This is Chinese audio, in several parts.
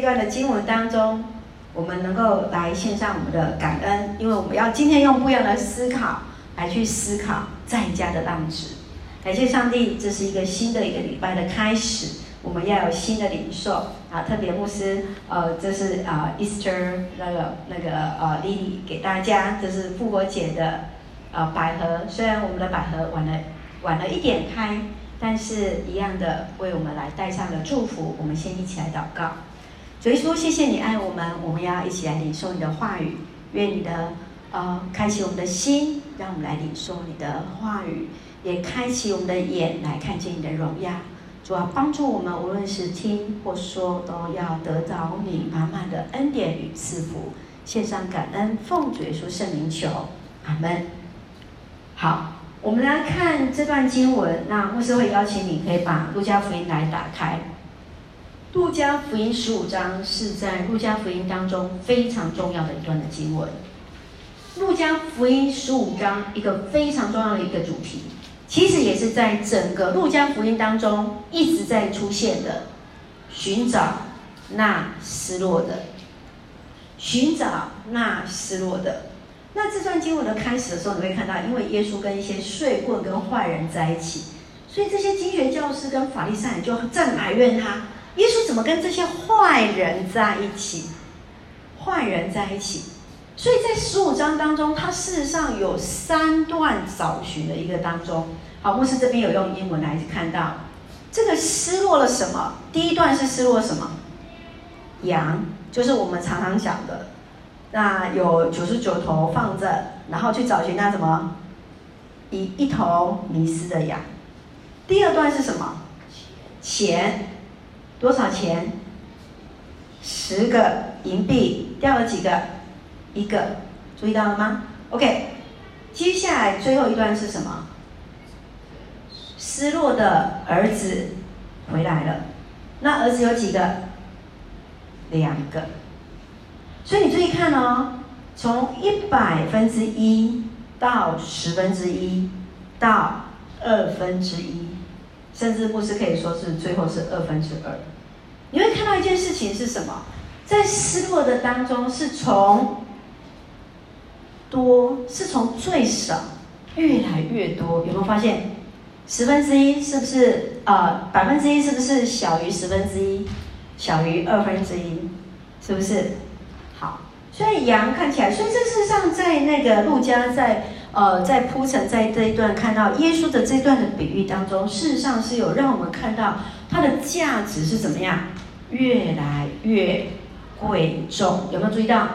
这段的经文当中，我们能够来献上我们的感恩，因为我们要今天用不一样的思考来去思考在家的浪子。感谢上帝，这是一个新的一个礼拜的开始，我们要有新的领受啊！特别牧师，呃，这是啊、呃、Easter 那个那个呃 Lily 给大家，这是复活节的呃百合。虽然我们的百合晚了晚了一点开，但是一样的为我们来带上了祝福。我们先一起来祷告。主耶稣，谢谢你爱我们，我们要一起来领受你的话语。愿你的呃开启我们的心，让我们来领受你的话语。也开启我们的眼来看见你的荣耀，主要帮助我们，无论是听或说，都要得到你满满的恩典与赐福。献上感恩，奉主耶稣圣名求，阿门。好，我们来看这段经文。那牧师会邀请你，可以把路加福音来打开。路加福音十五章是在路加福音当中非常重要的一段的经文。路加福音十五章一个非常重要的一个主题。其实也是在整个路加福音当中一直在出现的，寻找那失落的，寻找那失落的。那这段经文的开始的时候，你会看到，因为耶稣跟一些睡棍跟坏人在一起，所以这些经学教师跟法利赛人就在埋怨他：耶稣怎么跟这些坏人在一起？坏人在一起。所以在十五章当中，它事实上有三段找寻的一个当中。好，牧师这边有用英文来看到，这个失落了什么？第一段是失落什么？羊，就是我们常常讲的，那有九十九头放着，然后去找寻那什么？一一头迷失的羊。第二段是什么？钱，多少钱？十个银币，掉了几个？一个，注意到了吗？OK，接下来最后一段是什么？失落的儿子回来了。那儿子有几个？两个。所以你注意看哦，从一百分之一到十分之一到二分之一，甚至牧师可以说是最后是二分之二。你会看到一件事情是什么？在失落的当中，是从多是从最少越来越多，有没有发现？十分之一是不是？呃，百分之一是不是小于十分之一？小于二分之一，是不是？好，所以羊看起来，所以这事实上在那个陆家在呃在铺陈在这一段看到耶稣的这段的比喻当中，事实上是有让我们看到它的价值是怎么样，越来越贵重，有没有注意到？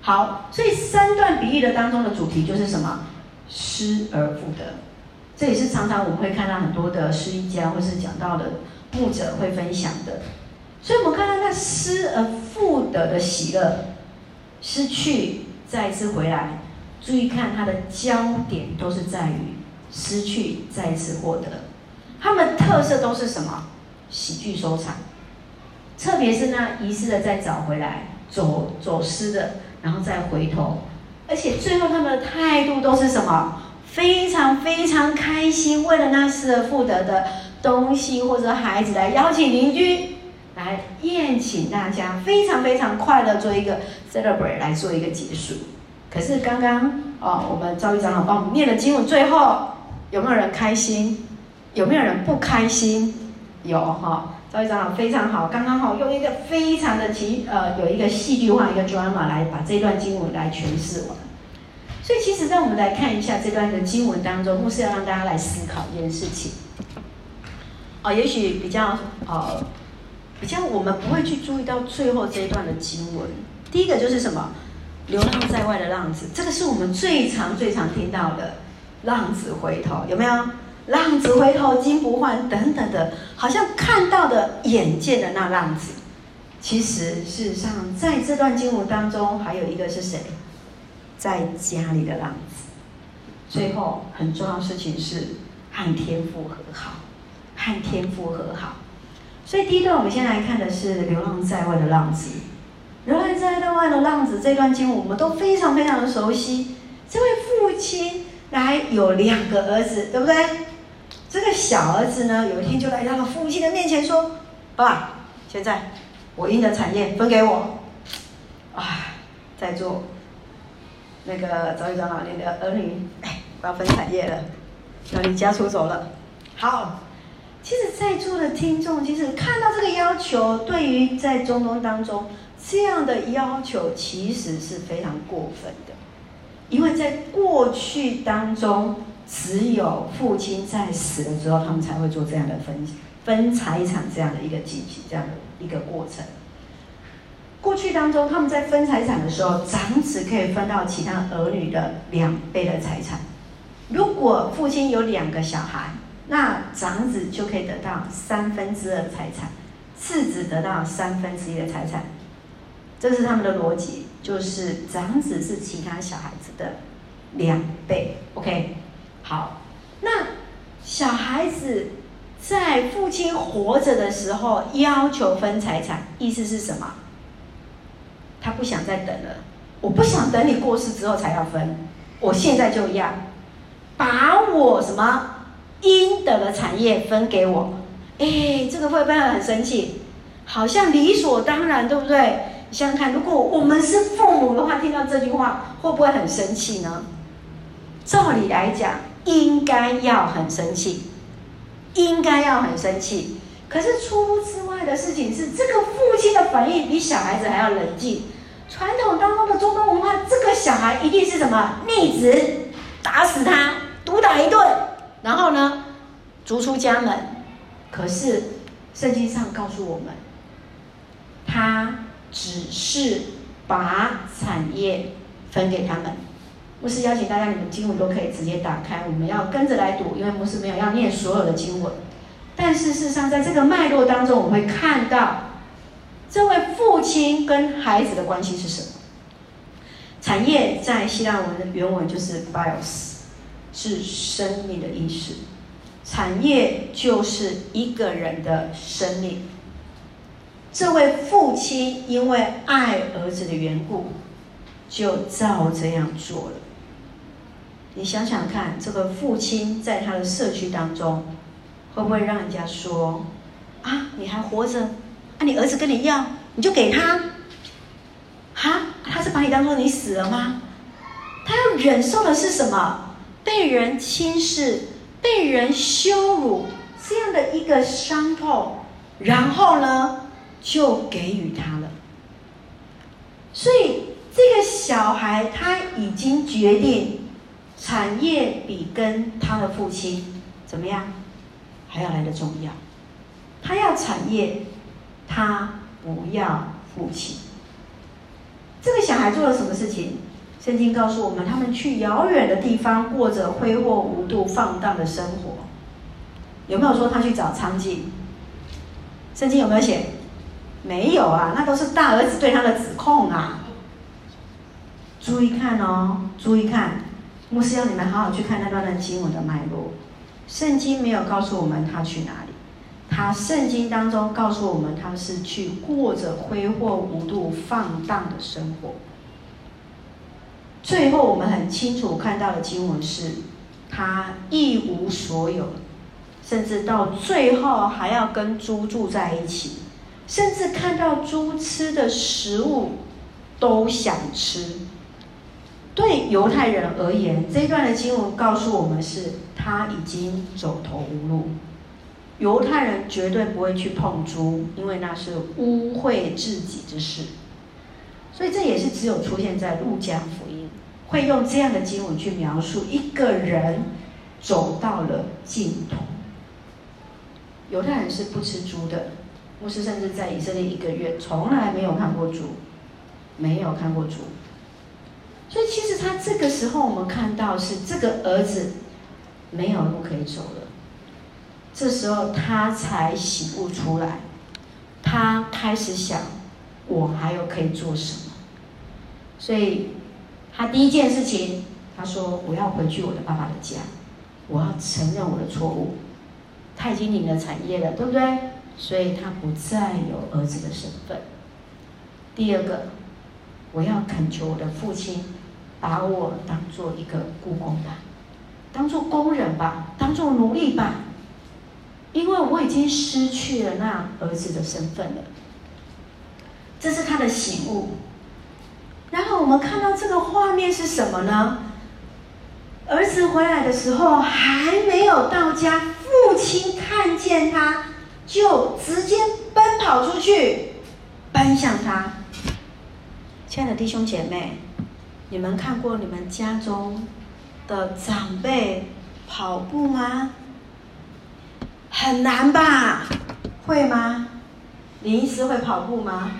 好，所以三段比喻的当中的主题就是什么？失而复得。这也是常常我们会看到很多的诗意家或是讲到的牧者会分享的。所以我们看到那失而复得的喜乐，失去再一次回来，注意看它的焦点都是在于失去再次获得。他们特色都是什么？喜剧收场，特别是那遗失的再找回来，走走失的。然后再回头，而且最后他们的态度都是什么？非常非常开心，为了那失而复得的东西或者孩子来邀请邻居来宴请大家，非常非常快乐做一个 celebrate 来做一个结束。可是刚刚哦，我们赵玉长老帮我们念的经文，最后有没有人开心？有没有人不开心？有哈。赵会长老非常好，刚刚好用一个非常的奇呃，有一个戏剧化一个 drama 来把这段经文来诠释完。所以其实在我们来看一下这段的经文当中，牧师要让大家来思考一件事情。哦，也许比较呃比较我们不会去注意到最后这一段的经文。第一个就是什么？流浪在外的浪子，这个是我们最常最常听到的浪子回头，有没有？浪子回头金不换等等的，好像看到的眼见的那浪子，其实事实上在这段经文当中，还有一个是谁？在家里的浪子。最后很重要的事情是和天父和好，和天父和好。所以第一段我们先来看的是流浪在外的浪子。流浪在外的浪子这段经我们都非常非常的熟悉。这位父亲来有两个儿子，对不对？这个小儿子呢，有一天就来到了父亲的面前，说：“爸，现在我应的产业分给我。啊，在座那个早已长老年的儿女，哎，我要分产业了，要离家出走了。好，其实在座的听众，其实看到这个要求，对于在中东当中这样的要求，其实是非常过分的，因为在过去当中，只有父亲在死了之后，他们才会做这样的分分财产这样的一个进行，这样的一个过程。过去当中，他们在分财产的时候，长子可以分到其他儿女的两倍的财产。如果父亲有两个小孩，那长子就可以得到三分之二财产，次子得到三分之一的财产。这是他们的逻辑，就是长子是其他小孩子的两倍。OK，好，那小孩子在父亲活着的时候要求分财产，意思是什么？他不想再等了，我不想等你过世之后才要分，我现在就要把我什么应得的产业分给我。哎，这个会不会很生气？好像理所当然，对不对？想想看，如果我们是父母的话，听到这句话会不会很生气呢？照理来讲，应该要很生气，应该要很生气。可是出乎之外的事情是，这个父亲的反应比小孩子还要冷静。传统当中的中东文化，这个小孩一定是什么逆子，打死他，毒打一顿，然后呢，逐出家门。可是圣经上告诉我们，他只是把产业分给他们。牧师邀请大家，你们经文都可以直接打开，我们要跟着来读，因为牧师没有要念所有的经文。但事实上，在这个脉络当中，我们会看到。这位父亲跟孩子的关系是什么？产业在希腊文的原文就是 bios，是生命的意思。产业就是一个人的生命。这位父亲因为爱儿子的缘故，就照这样做了。你想想看，这个父亲在他的社区当中，会不会让人家说：“啊，你还活着？”啊，你儿子跟你要，你就给他，哈？他是把你当做你死了吗？他要忍受的是什么？被人轻视、被人羞辱这样的一个伤痛，然后呢，就给予他了。所以这个小孩他已经决定，产业比跟他的父亲怎么样还要来得重要，他要产业。他不要父亲。这个小孩做了什么事情？圣经告诉我们，他们去遥远的地方，过着挥霍无度、放荡的生活。有没有说他去找娼妓？圣经有没有写？没有啊，那都是大儿子对他的指控啊。注意看哦，注意看，牧师要你们好好去看那段的经文的脉络。圣经没有告诉我们他去哪里。他圣经当中告诉我们，他是去过着挥霍无度、放荡的生活。最后，我们很清楚看到的经文是，他一无所有，甚至到最后还要跟猪住在一起，甚至看到猪吃的食物都想吃。对犹太人而言，这一段的经文告诉我们是，他已经走投无路。犹太人绝对不会去碰猪，因为那是污秽自己之事。所以这也是只有出现在路加福音，会用这样的经文去描述一个人走到了尽头。犹太人是不吃猪的，牧师甚至在以色列一个月，从来没有看过猪，没有看过猪。所以其实他这个时候，我们看到是这个儿子没有路可以走了。这时候他才醒悟出来，他开始想，我还有可以做什么？所以，他第一件事情，他说：“我要回去我的爸爸的家，我要承认我的错误。”他已经领了产业了，对不对？所以他不再有儿子的身份。第二个，我要恳求我的父亲，把我当做一个雇工吧，当做工人吧，当做奴隶吧。因为我已经失去了那儿子的身份了，这是他的醒悟。然后我们看到这个画面是什么呢？儿子回来的时候还没有到家，父亲看见他，就直接奔跑出去，奔向他。亲爱的弟兄姐妹，你们看过你们家中的长辈跑步吗？很难吧？会吗？林医师会跑步吗？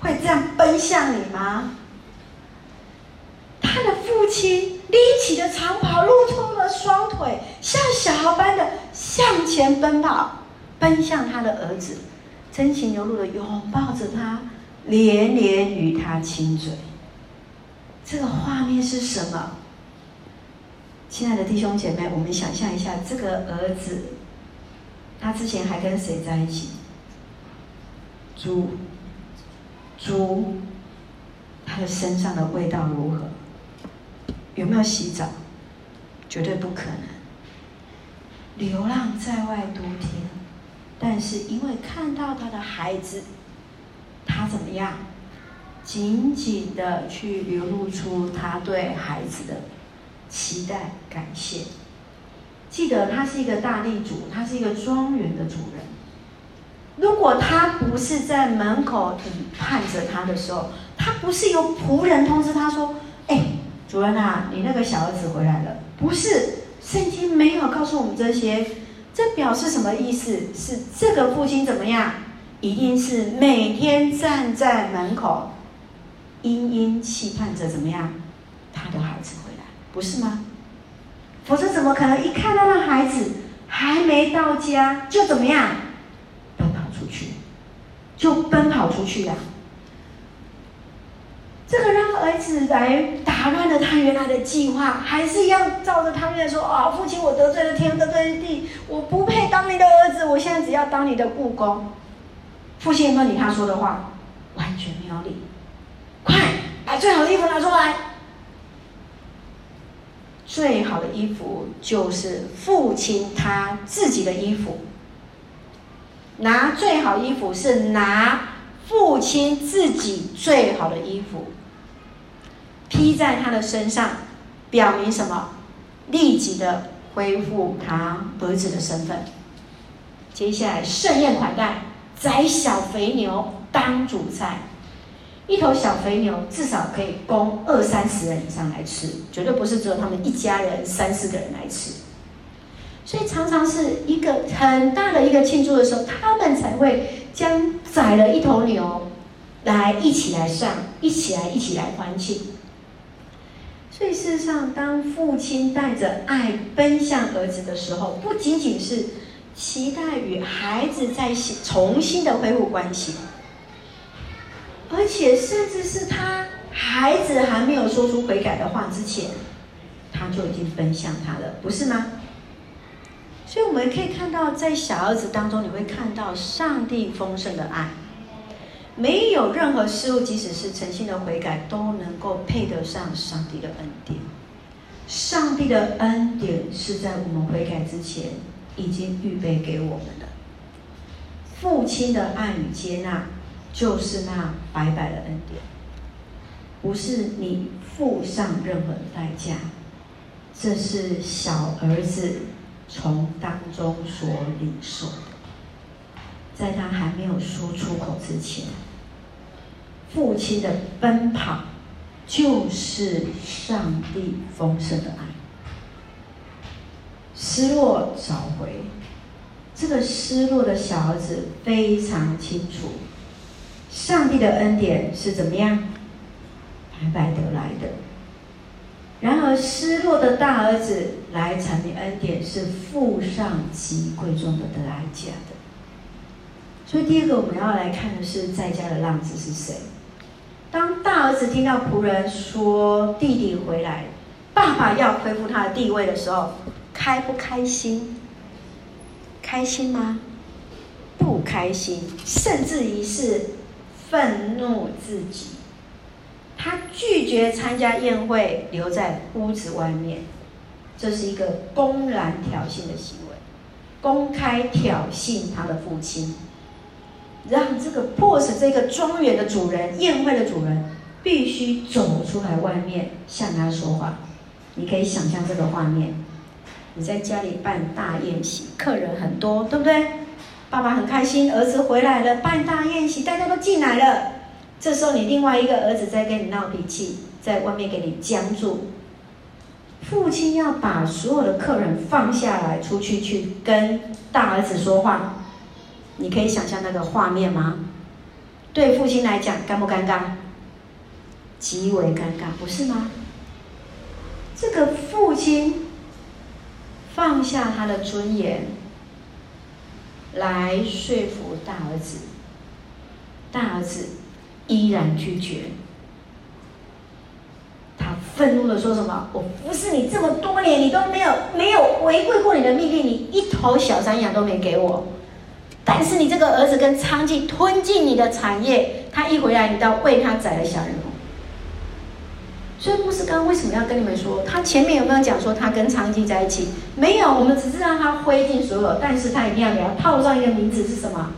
会这样奔向你吗？他的父亲拎起的长袍，露出了双腿，像小孩般的向前奔跑，奔向他的儿子，真情流露的拥抱着他。连连与他亲嘴，这个画面是什么？亲爱的弟兄姐妹，我们想象一下，这个儿子，他之前还跟谁在一起？猪，猪，他的身上的味道如何？有没有洗澡？绝对不可能。流浪在外多天，但是因为看到他的孩子。他怎么样？紧紧的去流露出他对孩子的期待、感谢。记得他是一个大地主，他是一个庄园的主人。如果他不是在门口等盼着他的时候，他不是由仆人通知他说：“哎，主人啊，你那个小儿子回来了。”不是，圣经没有告诉我们这些。这表示什么意思？是这个父亲怎么样？一定是每天站在门口，殷殷期盼着怎么样，他的孩子回来，不是吗？否则怎么可能一看到那孩子还没到家就怎么样，奔跑出去，就奔跑出去呀、啊？这个让儿子来打乱了他原来的计划，还是要照着他原来说啊、父亲，我得罪了天，得罪了地，我不配当你的儿子，我现在只要当你的雇工。父亲有没有理他说的话？完全没有理。快把最好的衣服拿出来。最好的衣服就是父亲他自己的衣服。拿最好衣服是拿父亲自己最好的衣服，披在他的身上，表明什么？立即的恢复他儿子的身份。接下来盛宴款待。宰小肥牛当主菜，一头小肥牛至少可以供二三十人以上来吃，绝对不是只有他们一家人三四个人来吃。所以常常是一个很大的一个庆祝的时候，他们才会将宰了一头牛来一起来上，一起来一起来欢庆。所以事实上，当父亲带着爱奔向儿子的时候，不仅仅是。期待与孩子再重新的恢复关系，而且甚至是他孩子还没有说出悔改的话之前，他就已经奔向他了，不是吗？所以我们可以看到，在小儿子当中，你会看到上帝丰盛的爱，没有任何事物，即使是诚心的悔改，都能够配得上上帝的恩典。上帝的恩典是在我们悔改之前。已经预备给我们的。父亲的爱与接纳，就是那白白的恩典，不是你付上任何的代价，这是小儿子从当中所领受的。在他还没有说出口之前，父亲的奔跑，就是上帝丰盛的爱。失落找回，这个失落的小儿子非常清楚，上帝的恩典是怎么样白白得来的。然而失落的大儿子来阐明恩典是付上极贵重的代价的。所以第二个我们要来看的是在家的浪子是谁？当大儿子听到仆人说弟弟回来，爸爸要恢复他的地位的时候。开不开心？开心吗？不开心，甚至于是愤怒自己。他拒绝参加宴会，留在屋子外面。这是一个公然挑衅的行为，公开挑衅他的父亲。让这个 boss 这个庄园的主人、宴会的主人必须走出来外面向他说话。你可以想象这个画面：你在家里办大宴席，客人很多，对不对？爸爸很开心，儿子回来了，办大宴席，大家都进来了。这时候，你另外一个儿子在跟你闹脾气，在外面给你僵住。父亲要把所有的客人放下来，出去去跟大儿子说话。你可以想象那个画面吗？对父亲来讲，尴不尴尬？极为尴尬，不是吗？这个父亲放下他的尊严，来说服大儿子，大儿子。依然拒绝。他愤怒的说什么？我服侍你这么多年，你都没有没有违背过你的命令，你一头小山羊都没给我。但是你这个儿子跟娼妓吞进你的产业，他一回来，你倒为他宰了小人。所以牧师刚刚为什么要跟你们说？他前面有没有讲说他跟娼妓在一起？没有，我们只是让他挥尽所有，但是他一定要给他套上一个名字是什么？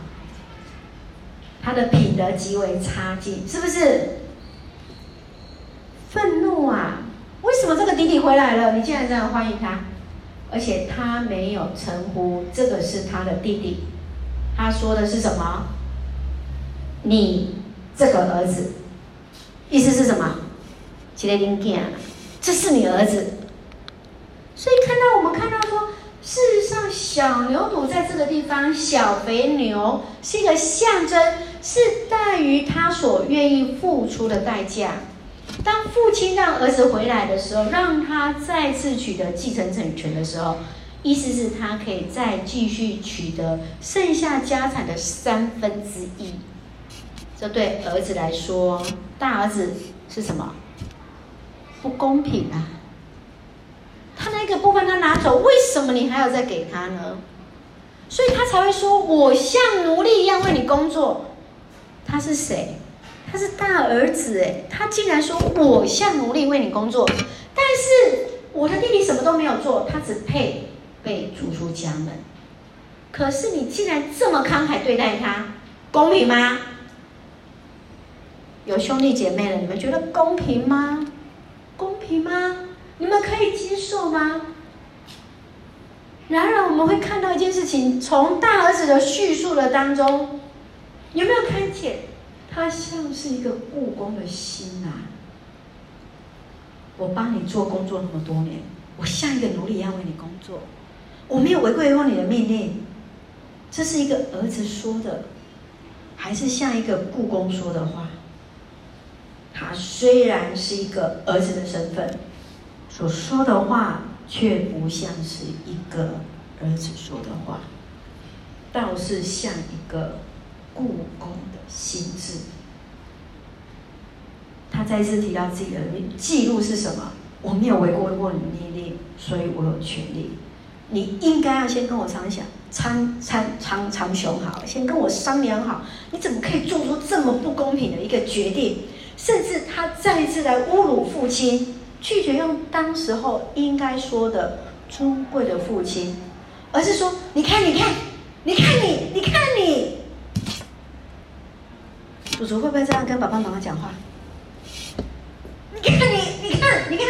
他的品德极为差劲，是不是？愤怒啊！为什么这个弟弟回来了？你竟然这样欢迎他？而且他没有称呼这个是他的弟弟，他说的是什么？你这个儿子，意思是什么？起来听见，这是你儿子。所以看到我们看到说。事实上，小牛犊在这个地方，小肥牛是一个象征，是在于他所愿意付出的代价。当父亲让儿子回来的时候，让他再次取得继承产权的时候，意思是他可以再继续取得剩下家产的三分之一。这对儿子来说，大儿子是什么？不公平啊！他那个部分他拿走，为什么你还要再给他呢？所以他才会说：“我像奴隶一样为你工作。”他是谁？他是大儿子哎，他竟然说：“我像奴隶为你工作。”但是我的弟弟什么都没有做，他只配被逐出家门。可是你竟然这么慷慨对待他，公平吗？有兄弟姐妹了，你们觉得公平吗？公平吗？你们可以接受吗？然而，我们会看到一件事情，从大儿子的叙述的当中，有没有看见他像是一个雇工的心啊？我帮你做工作那么多年，我像一个奴隶一样为你工作，我没有违背过你的命令。这是一个儿子说的，还是像一个故宫说的话？他虽然是一个儿子的身份。所说的话却不像是一个儿子说的话，倒是像一个故宫的心智。他再次提到自己的记录是什么？我没有违背过你的命令，所以我有权利。你应该要先跟我商量，参参参参雄好，先跟我商量好，你怎么可以做出这么不公平的一个决定？甚至他再一次来侮辱父亲。拒绝用当时候应该说的尊贵的父亲，而是说：“你看，你看，你看你，你看你。”祖祖会不会这样跟爸爸妈妈讲话？你看你，你看，你看，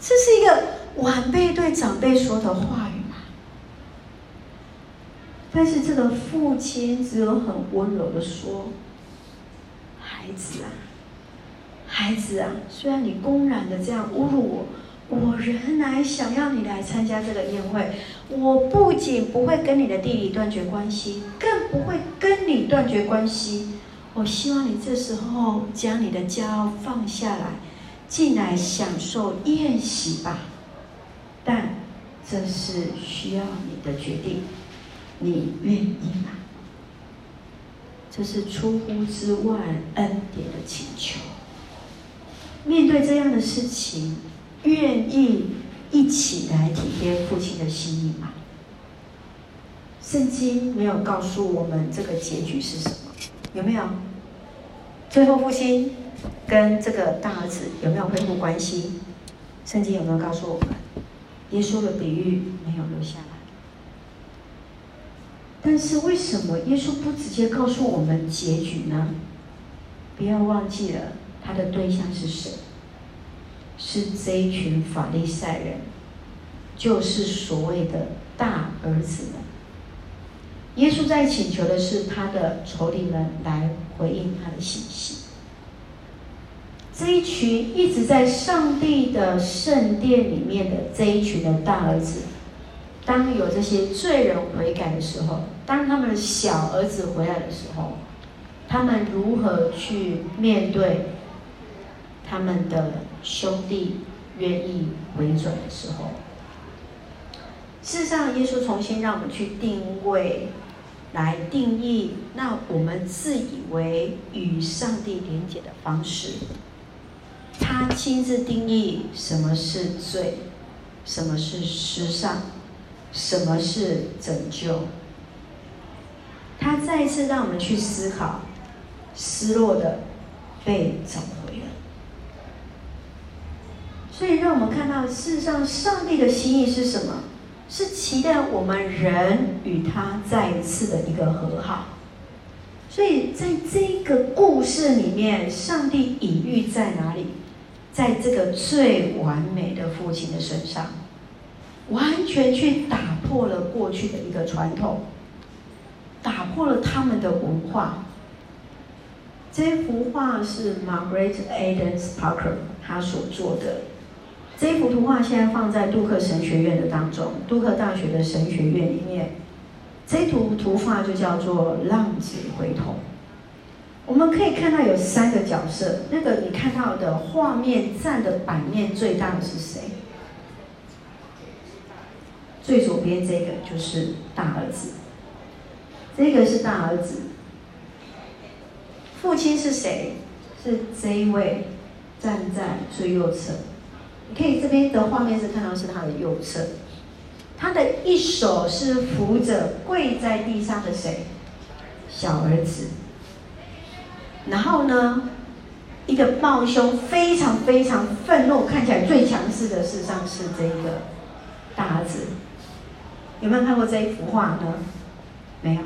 这是一个晚辈对长辈说的话语吗？但是这个父亲只有很温柔的说：“孩子啊。”孩子啊，虽然你公然的这样侮辱我，我仍然想要你来参加这个宴会。我不仅不会跟你的弟弟断绝关系，更不会跟你断绝关系。我希望你这时候将你的骄傲放下来，进来享受宴席吧。但这是需要你的决定，你愿意吗？这是出乎之外恩典的请求。面对这样的事情，愿意一起来体贴父亲的心意吗？圣经没有告诉我们这个结局是什么，有没有？最后父亲跟这个大儿子有没有恢复关系？圣经有没有告诉我们？耶稣的比喻没有留下来，但是为什么耶稣不直接告诉我们结局呢？不要忘记了，他的对象是谁？是这一群法利赛人，就是所谓的大儿子们。耶稣在请求的是他的仇敌们来回应他的信息。这一群一直在上帝的圣殿里面的这一群的大儿子，当有这些罪人悔改的时候，当他们的小儿子回来的时候，他们如何去面对他们的兄弟愿意回转的时候？事实上，耶稣重新让我们去定位。来定义那我们自以为与上帝连结的方式，他亲自定义什么是罪，什么是失丧，什么是拯救。他再一次让我们去思考，失落的被找回了。所以让我们看到，事实上上帝的心意是什么？是期待我们人与他再一次的一个和好，所以在这个故事里面，上帝隐喻在哪里？在这个最完美的父亲的身上，完全去打破了过去的一个传统，打破了他们的文化。这幅画是 Margaret Adams Parker 他所做的。这幅图画现在放在杜克神学院的当中，杜克大学的神学院里面。这图图画就叫做《浪子回头》。我们可以看到有三个角色，那个你看到的画面占的版面最大的是谁？最左边这个就是大儿子，这个是大儿子。父亲是谁？是这一位站在最右侧。你可以这边的画面是看到是他的右侧，他的一手是扶着跪在地上的谁？小儿子。然后呢，一个抱胸非常非常愤怒，看起来最强势的，事实上是这个大儿子。有没有看过这一幅画呢？没有。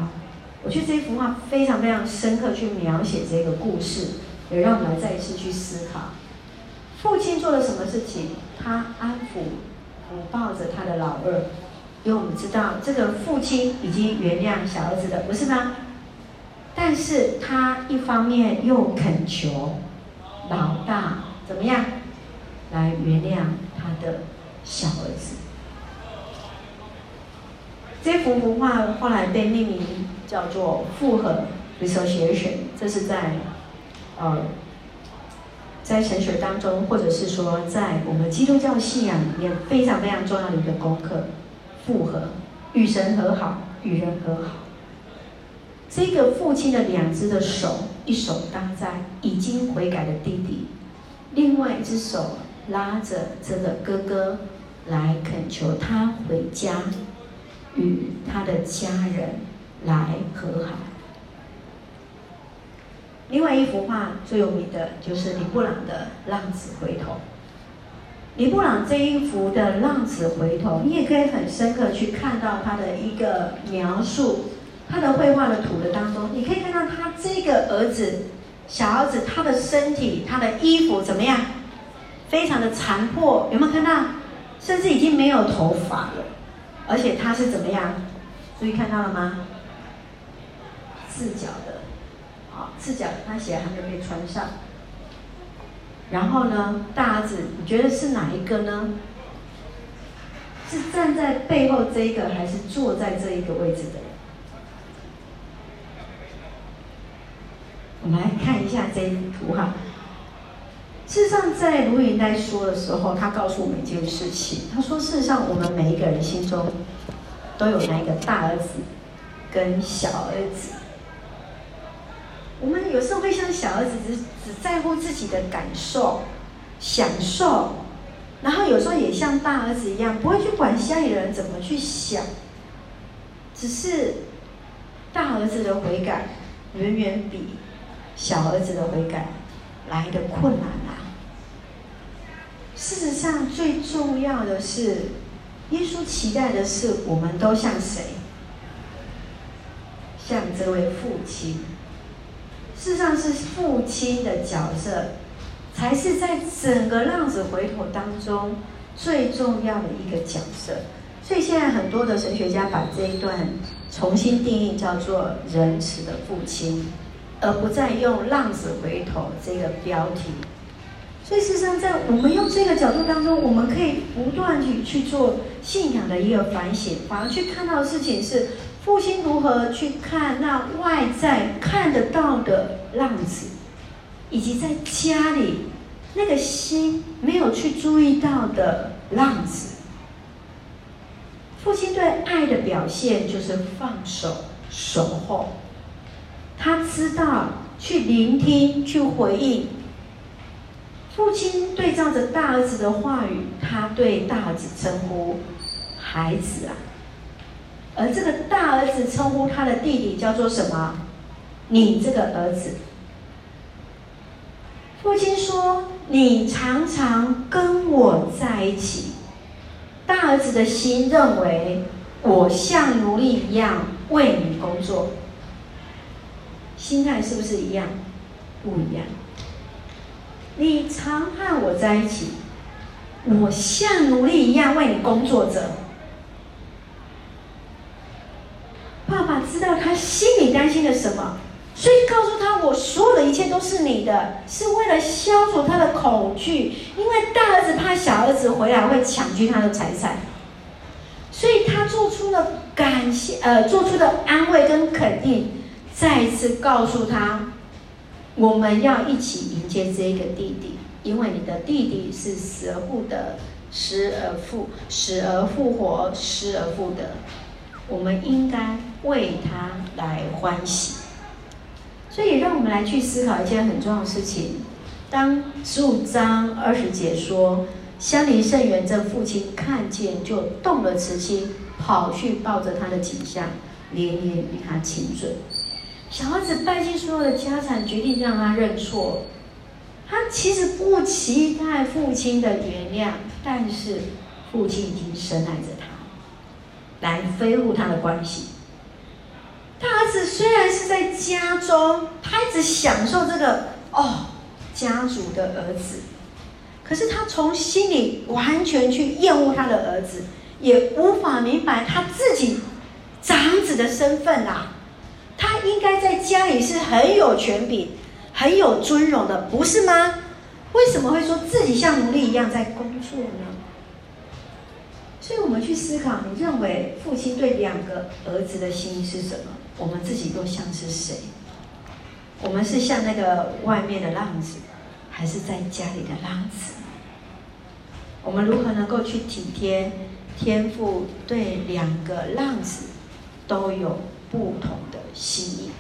我觉得这一幅画非常非常深刻，去描写这个故事，也让我们再一次去思考。父亲做了什么事情？他安抚、抚抱着他的老二，因为我们知道这个父亲已经原谅小儿子的，不是吗？但是他一方面又恳求老大怎么样来原谅他的小儿子。这幅幅画后来被命名叫做复合 （restoration），这是在呃。在神学当中，或者是说在我们基督教信仰里面，非常非常重要的一个功课，复合，与神和好，与人和好。这个父亲的两只的手，一手搭在已经悔改的弟弟，另外一只手拉着这个哥哥，来恳求他回家，与他的家人来和好。另外一幅画最有名的就是李布朗的《浪子回头》。李布朗这一幅的《浪子回头》，你也可以很深刻去看到他的一个描述，他的绘画的图的当中，你可以看到他这个儿子，小儿子，他的身体，他的衣服怎么样？非常的残破，有没有看到？甚至已经没有头发了，而且他是怎么样？注意看到了吗？赤脚的。好赤脚，他鞋还没有被穿上。然后呢，大儿子，你觉得是哪一个呢？是站在背后这一个，还是坐在这一个位置的人？我们来看一下这一幅图哈。事实上，在卢云在说的时候，他告诉我们一件事情。他说，事实上，我们每一个人心中都有那一个大儿子跟小儿子。我们有时候会像小儿子，只只在乎自己的感受、享受，然后有时候也像大儿子一样，不会去管家里人怎么去想。只是大儿子的悔改远远比小儿子的悔改来的困难啊！事实上，最重要的是，耶稣期待的是，我们都像谁？像这位父亲。事实上是父亲的角色，才是在整个浪子回头当中最重要的一个角色。所以现在很多的神学家把这一段重新定义叫做仁慈的父亲，而不再用浪子回头这个标题。所以事实上，在我们用这个角度当中，我们可以不断去去做信仰的一个反省，反而去看到的事情是。父亲如何去看那外在看得到的浪子，以及在家里那个心没有去注意到的浪子？父亲对爱的表现就是放手、守候。他知道去聆听、去回应。父亲对照着大儿子的话语，他对大儿子称呼“孩子啊”。而这个大儿子称呼他的弟弟叫做什么？你这个儿子。父亲说：“你常常跟我在一起。”大儿子的心认为，我像奴隶一样为你工作。心态是不是一样？不一样。你常和我在一起，我像奴隶一样为你工作着。爸爸知道他心里担心的什么，所以告诉他：“我所有的一切都是你的，是为了消除他的恐惧。因为大儿子怕小儿子回来会抢去他的财产，所以他做出了感谢，呃，做出的安慰跟肯定，再一次告诉他：我们要一起迎接这个弟弟，因为你的弟弟是死而复得，失而复死而复活，失而复得。”我们应该为他来欢喜，所以让我们来去思考一件很重要的事情。当十五章二十节说，相离甚远，这父亲看见就动了慈心，跑去抱着他的颈项，连连与他亲嘴。小儿子败尽所有的家产，决定让他认错。他其实不期待父亲的原谅，但是父亲已经深爱着他。来维护他的关系。大儿子虽然是在家中，他一直享受这个哦，家族的儿子，可是他从心里完全去厌恶他的儿子，也无法明白他自己长子的身份啊。他应该在家里是很有权柄、很有尊荣的，不是吗？为什么会说自己像奴隶一样在工作呢？所以我们去思考，你认为父亲对两个儿子的心意是什么？我们自己又像是谁？我们是像那个外面的浪子，还是在家里的浪子？我们如何能够去体贴天父对两个浪子都有不同的心意？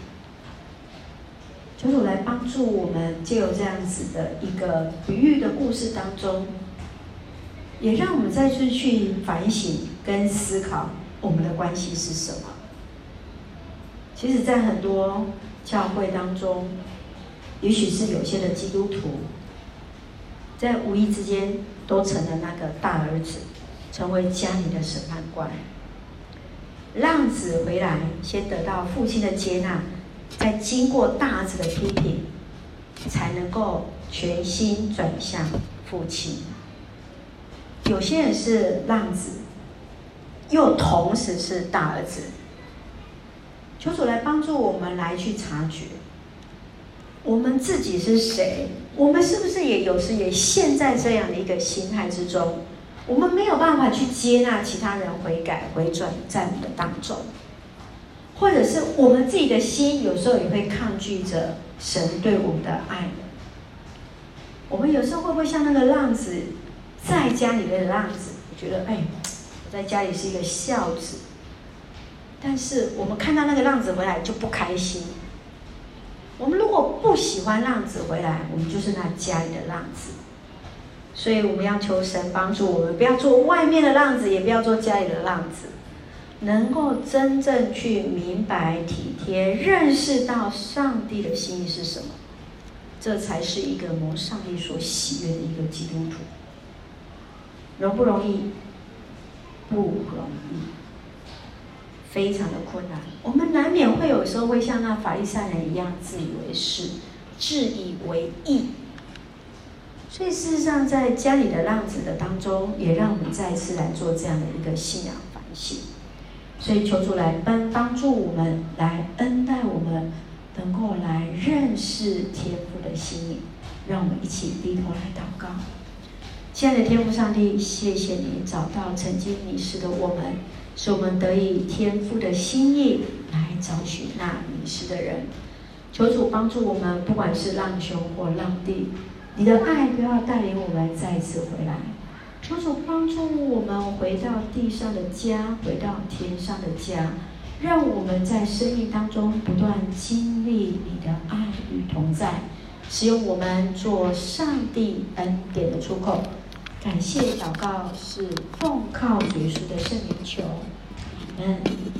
求主来帮助我们，借由这样子的一个比喻的故事当中。也让我们再次去反省跟思考，我们的关系是什么？其实，在很多教会当中，也许是有些的基督徒，在无意之间都成了那个大儿子，成为家里的审判官。浪子回来，先得到父亲的接纳，再经过大儿子的批评，才能够全心转向父亲。有些人是浪子，又同时是大儿子。求主来帮助我们来去察觉，我们自己是谁？我们是不是也有时也陷在这样的一个心态之中？我们没有办法去接纳其他人悔改、回转在我们的当中，或者是我们自己的心有时候也会抗拒着神对我们的爱。我们有时候会不会像那个浪子？在家里的浪子，我觉得哎，我在家里是一个孝子，但是我们看到那个浪子回来就不开心。我们如果不喜欢浪子回来，我们就是那家里的浪子。所以我们要求神帮助我们，不要做外面的浪子，也不要做家里的浪子，能够真正去明白、体贴、认识到上帝的心意是什么，这才是一个蒙上帝所喜悦的一个基督徒。容不容易？不容易，非常的困难。我们难免会有时候会像那法利赛人一样自以为是，自以为义。所以事实上，在家里的浪子的当中，也让我们再次来做这样的一个信仰反省。所以求主来帮帮助我们，来恩待我们，能够来认识天父的心意。让我们一起低头来祷告。亲爱的天父上帝，谢谢你找到曾经迷失的我们，使我们得以天父的心意来找寻那迷失的人。求主帮助我们，不管是浪兄或浪弟，你的爱都要带领我们再次回来。求主帮助我们回到地上的家，回到天上的家，让我们在生命当中不断经历你的爱与同在，使用我们做上帝恩典的出口。感谢祷告是奉靠耶稣的圣灵求，阿门。